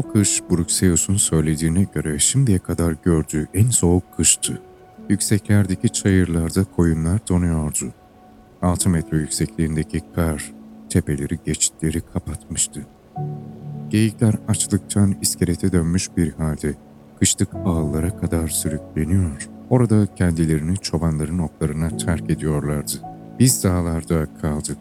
O kış Bruxelles'un söylediğine göre şimdiye kadar gördüğü en soğuk kıştı. Yükseklerdeki çayırlarda koyunlar donuyordu. 6 metre yüksekliğindeki kar tepeleri geçitleri kapatmıştı. Geyikler açlıktan iskelete dönmüş bir halde kışlık ağlara kadar sürükleniyor. Orada kendilerini çobanların oklarına terk ediyorlardı. Biz dağlarda kaldık.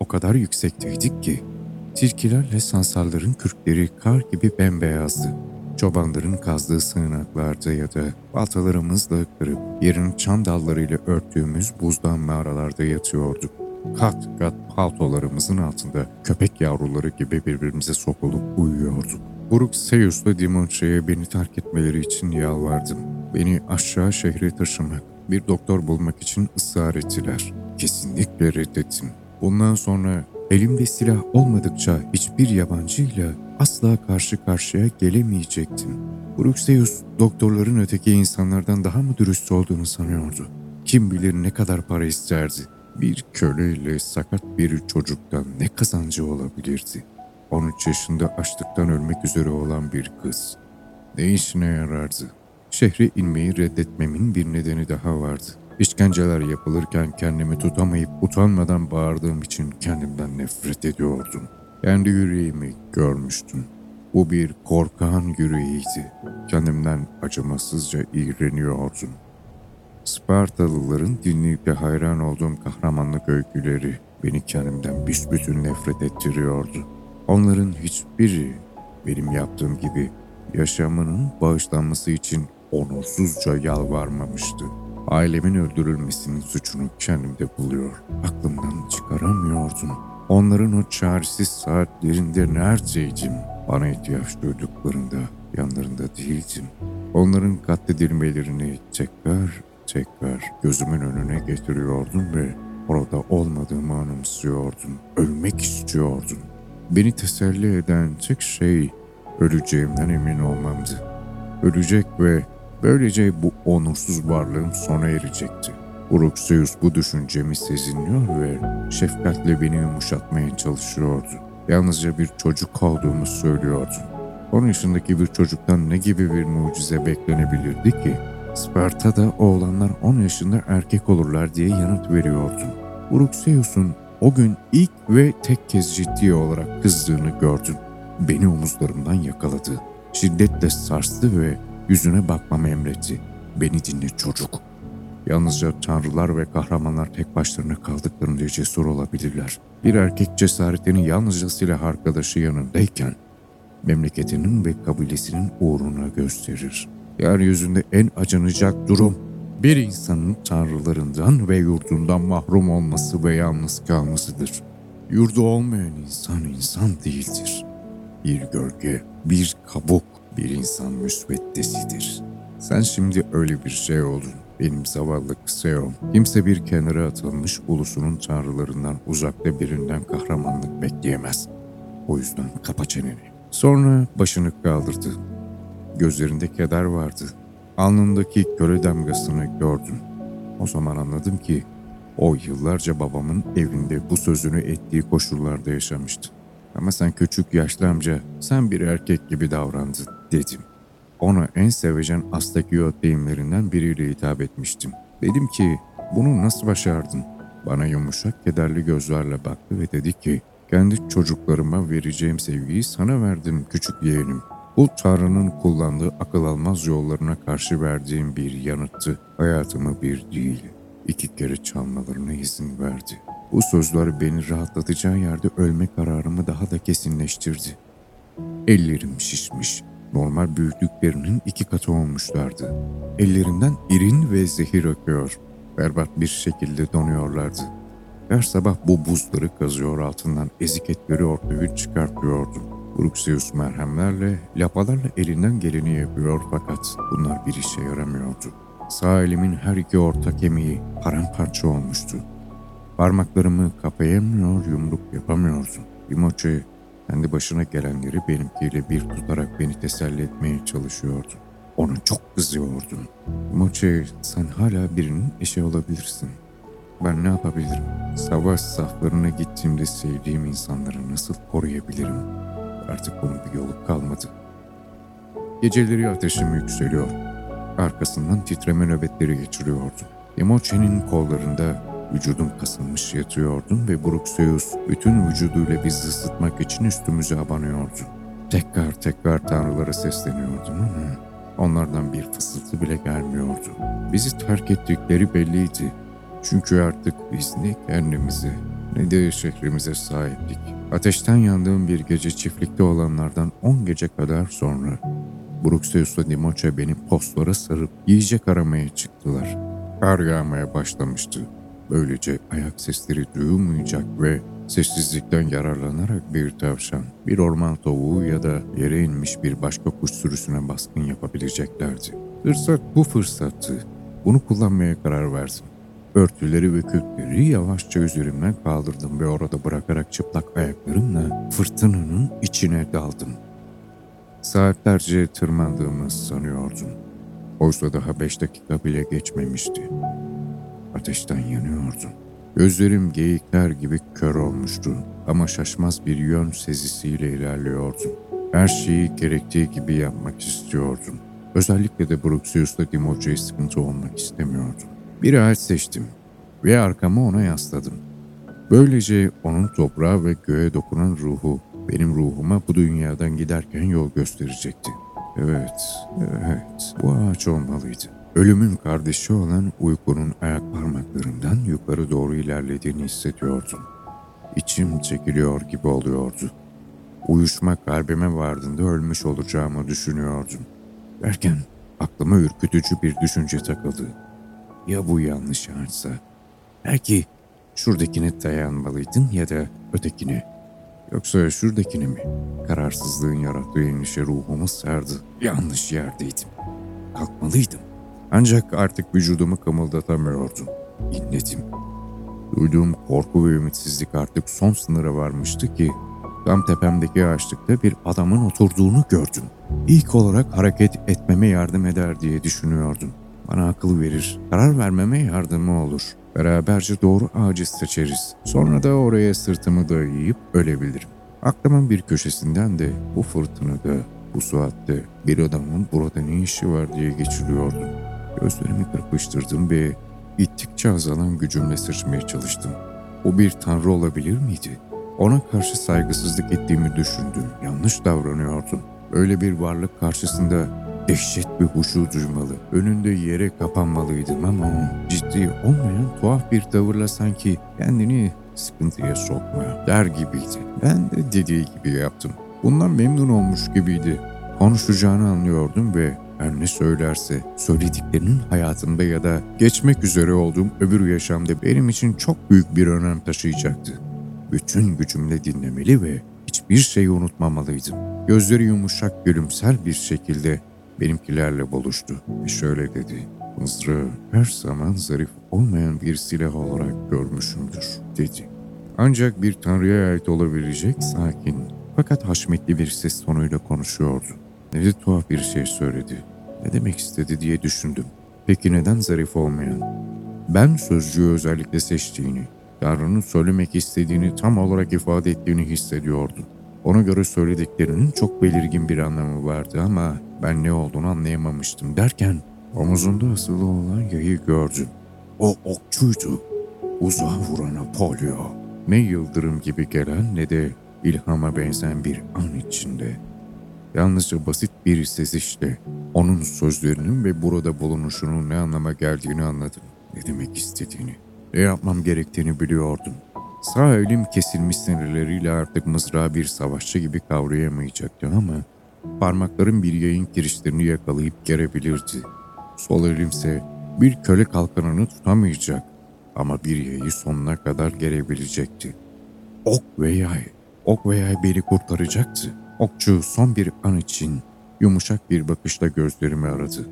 O kadar yüksekteydik ki tilkilerle sansarların kürkleri kar gibi bembeyazdı. Çobanların kazdığı sığınaklarda ya da baltalarımızla kırıp yerini çam dallarıyla örttüğümüz buzdan mağaralarda yatıyorduk. Kat kat paltolarımızın altında köpek yavruları gibi birbirimize sokulup uyuyorduk. Buruk Seyus'la Dimonche'ye beni terk etmeleri için yalvardım. Beni aşağı şehre taşımak, bir doktor bulmak için ısrar ettiler. Kesinlikle reddettim. Bundan sonra elimde silah olmadıkça hiçbir yabancıyla asla karşı karşıya gelemeyecektim. Bruxeus doktorların öteki insanlardan daha mı dürüst olduğunu sanıyordu. Kim bilir ne kadar para isterdi. Bir köleyle sakat bir çocuktan ne kazancı olabilirdi? 13 yaşında açlıktan ölmek üzere olan bir kız. Ne işine yarardı? Şehre inmeyi reddetmemin bir nedeni daha vardı. İşkenceler yapılırken kendimi tutamayıp utanmadan bağırdığım için kendimden nefret ediyordum. Kendi yüreğimi görmüştüm. Bu bir korkan yüreğiydi. Kendimden acımasızca iğreniyordum. Spartalıların dinleyip de hayran olduğum kahramanlık öyküleri beni kendimden büsbütün nefret ettiriyordu. Onların hiçbiri benim yaptığım gibi yaşamının bağışlanması için onursuzca yalvarmamıştı. Ailemin öldürülmesinin suçunu kendimde buluyor. Aklımdan çıkaramıyordum. Onların o çaresiz saatlerinde neredeydim? Bana ihtiyaç duyduklarında yanlarında değildim. Onların katledilmelerini tekrar tekrar gözümün önüne getiriyordum ve orada olmadığımı anımsıyordum. Ölmek istiyordum. Beni teselli eden tek şey öleceğimden emin olmamdı. Ölecek ve böylece bu onursuz varlığım sona erecekti. Uruxeus bu düşüncemi sezinliyor ve şefkatle beni yumuşatmaya çalışıyordu. Yalnızca bir çocuk olduğumu söylüyordu. 10 yaşındaki bir çocuktan ne gibi bir mucize beklenebilirdi ki? Sparta'da oğlanlar 10 yaşında erkek olurlar diye yanıt veriyordum. Uruxeus'un o gün ilk ve tek kez ciddi olarak kızdığını gördüm. Beni omuzlarımdan yakaladı. Şiddetle sarstı ve yüzüne bakmamı emretti. Beni dinle çocuk. Yalnızca tanrılar ve kahramanlar tek başlarına kaldıklarında cesur olabilirler. Bir erkek cesaretini yalnızca silah arkadaşı yanındayken memleketinin ve kabilesinin uğruna gösterir. Yeryüzünde en acınacak durum bir insanın tanrılarından ve yurdundan mahrum olması ve yalnız kalmasıdır. Yurdu olmayan insan insan değildir. Bir gölge, bir kabuk, bir insan müsveddesidir. Sen şimdi öyle bir şey oldun. Benim zavallı Kseom. Kimse bir kenara atılmış ulusunun tanrılarından uzakta birinden kahramanlık bekleyemez. O yüzden kapa çeneni. Sonra başını kaldırdı. Gözlerinde keder vardı. Alnındaki köle damgasını gördüm. O zaman anladım ki o yıllarca babamın evinde bu sözünü ettiği koşullarda yaşamıştı. Ama sen küçük yaşlı amca, sen bir erkek gibi davrandın dedim. Ona en sevecen Astakio deyimlerinden biriyle hitap etmiştim. Dedim ki bunu nasıl başardın? Bana yumuşak kederli gözlerle baktı ve dedi ki kendi çocuklarıma vereceğim sevgiyi sana verdim küçük yeğenim. Bu Tanrı'nın kullandığı akıl almaz yollarına karşı verdiğim bir yanıttı. Hayatımı bir değil, iki kere çalmalarına izin verdi. Bu sözler beni rahatlatacağı yerde ölme kararımı daha da kesinleştirdi. Ellerim şişmiş, normal büyüklüklerinin iki katı olmuşlardı. Ellerimden irin ve zehir akıyor. Berbat bir şekilde donuyorlardı. Her sabah bu buzları kazıyor altından ezik etleri ortaya çıkartıyordum. Bruxeus merhemlerle, lapalarla elinden geleni yapıyor fakat bunlar bir işe yaramıyordu. Sağ elimin her iki orta kemiği paramparça olmuştu. Parmaklarımı kapayamıyor, yumruk yapamıyordum. Timoçe kendi başına gelenleri benimkiyle bir tutarak beni teselli etmeye çalışıyordu. Onu çok kızıyordum. Timoçe sen hala birinin eşi olabilirsin. Ben ne yapabilirim? Savaş saflarına gittiğimde sevdiğim insanları nasıl koruyabilirim? Artık bunun bir yolu kalmadı. Geceleri ateşim yükseliyor. Arkasından titreme nöbetleri geçiriyordum. Emoçe'nin kollarında vücudum kasılmış yatıyordum ve Bruxeus bütün vücuduyla bizi ısıtmak için üstümüze abanıyordu. Tekrar tekrar tanrılara sesleniyordum ama onlardan bir fısıltı bile gelmiyordu. Bizi terk ettikleri belliydi. Çünkü artık biz ne kendimize ne de şehrimize sahiptik. Ateşten yandığım bir gece çiftlikte olanlardan 10 gece kadar sonra Bruxeus'la Dimoçe beni postlara sarıp yiyecek aramaya çıktılar. Kar yağmaya başlamıştı. Böylece ayak sesleri duyulmayacak ve sessizlikten yararlanarak bir tavşan, bir orman tavuğu ya da yere inmiş bir başka kuş sürüsüne baskın yapabileceklerdi. Fırsat bu fırsattı. Bunu kullanmaya karar verdim. Örtüleri ve kürkleri yavaşça üzerimden kaldırdım ve orada bırakarak çıplak ayaklarımla fırtınanın içine daldım. Saatlerce tırmandığımı sanıyordum. Oysa daha beş dakika bile geçmemişti. Ateşten yanıyordum. Gözlerim geyikler gibi kör olmuştu ama şaşmaz bir yön sezisiyle ilerliyordum. Her şeyi gerektiği gibi yapmak istiyordum. Özellikle de Bruxius'la Dimoce'ye sıkıntı olmak istemiyordum. Bir ağaç seçtim ve arkamı ona yasladım. Böylece onun toprağa ve göğe dokunan ruhu benim ruhuma bu dünyadan giderken yol gösterecekti. Evet, evet, bu ağaç olmalıydı. Ölümün kardeşi olan uykunun ayak parmaklarından yukarı doğru ilerlediğini hissediyordum. İçim çekiliyor gibi oluyordu. Uyuşma kalbime vardığında ölmüş olacağımı düşünüyordum. Derken aklıma ürkütücü bir düşünce takıldı. Ya bu yanlış ağaçsa? Belki şuradakine dayanmalıydın ya da ötekine. Yoksa şuradakini mi? Kararsızlığın yarattığı endişe ruhumu sardı. Yanlış yerdeydim. Kalkmalıydım. Ancak artık vücudumu kımıldatamıyordum. İnledim. Duyduğum korku ve ümitsizlik artık son sınıra varmıştı ki tam tepemdeki ağaçlıkta bir adamın oturduğunu gördüm. İlk olarak hareket etmeme yardım eder diye düşünüyordum. Bana akıl verir, karar vermeme yardımı olur. Beraberce doğru ağacı seçeriz. Sonra da oraya sırtımı dayayıp ölebilirim. Aklımın bir köşesinden de bu fırtınada, bu saatte bir adamın burada ne işi var diye geçiriyordum. Gözlerimi kırpıştırdım ve gittikçe azalan gücümle sıçmaya çalıştım. O bir tanrı olabilir miydi? Ona karşı saygısızlık ettiğimi düşündüm. Yanlış davranıyordum. Öyle bir varlık karşısında dehşet bir huşu duymalı. Önünde yere kapanmalıydım ama ciddi olmayan tuhaf bir tavırla sanki kendini sıkıntıya sokma der gibiydi. Ben de dediği gibi yaptım. Bundan memnun olmuş gibiydi. Konuşacağını anlıyordum ve her ne söylerse söylediklerinin hayatımda ya da geçmek üzere olduğum öbür yaşamda benim için çok büyük bir önem taşıyacaktı. Bütün gücümle dinlemeli ve hiçbir şeyi unutmamalıydım. Gözleri yumuşak gülümsel bir şekilde benimkilerle buluştu ve şöyle dedi. Mızrağı her zaman zarif olmayan bir silah olarak görmüşümdür dedi. Ancak bir tanrıya ait olabilecek sakin fakat haşmetli bir ses tonuyla konuşuyordu. Ne tuhaf bir şey söyledi. Ne demek istedi diye düşündüm. Peki neden zarif olmayan? Ben sözcüğü özellikle seçtiğini, Tanrı'nın söylemek istediğini tam olarak ifade ettiğini hissediyordum. Ona göre söylediklerinin çok belirgin bir anlamı vardı ama ben ne olduğunu anlayamamıştım derken omuzunda asılı olan yayı gördüm. O okçuydu. Uzağa vuran Apollo. Ne yıldırım gibi gelen ne de ilhama benzeyen bir an içinde. Yalnızca basit bir sezişle onun sözlerinin ve burada bulunuşunun ne anlama geldiğini anladım. Ne demek istediğini, ne yapmam gerektiğini biliyordum. Sağ elim kesilmiş sinirleriyle artık mızrağı bir savaşçı gibi kavrayamayacaktı ama parmaklarım bir yayın kirişlerini yakalayıp gerebilirdi. Sol elimse bir köle kalkanını tutamayacak ama bir yayı sonuna kadar gerebilecekti. Ok ve yay, ok ve yay beni kurtaracaktı. Okçu son bir an için yumuşak bir bakışla gözlerimi aradı.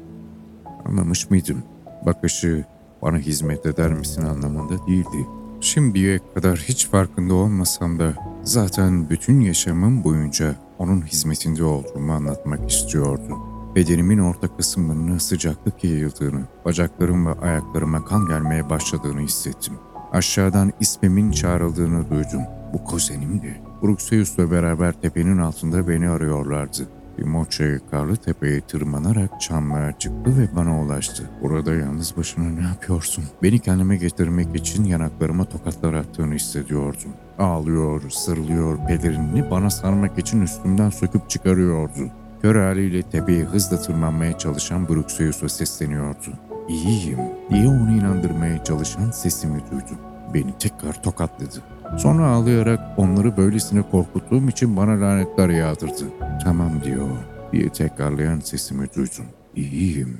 Anlamış mıydım? Bakışı bana hizmet eder misin anlamında değildi. Şimdiye kadar hiç farkında olmasam da zaten bütün yaşamım boyunca onun hizmetinde olduğumu anlatmak istiyordu. Bedenimin orta kısımlarına sıcaklık yayıldığını, bacaklarım ve ayaklarıma kan gelmeye başladığını hissettim. Aşağıdan ismimin çağrıldığını duydum. Bu kuzenimdi. Bruxeus'la beraber tepenin altında beni arıyorlardı. Timoçe karlı tepeye tırmanarak çamlığa çıktı ve bana ulaştı. Burada yalnız başına ne yapıyorsun? Beni kendime getirmek için yanaklarıma tokatlar attığını hissediyordum. Ağlıyor, sarılıyor, pelerinini bana sarmak için üstümden söküp çıkarıyordu. Kör haliyle tepeye hızla tırmanmaya çalışan Bruxeus'a sesleniyordu. İyiyim diye onu inandırmaya çalışan sesimi duydum. Beni tekrar tokatladı. Sonra ağlayarak onları böylesine korkuttuğum için bana lanetler yağdırdı. Tamam diyor diye tekrarlayan sesimi duydum. İyiyim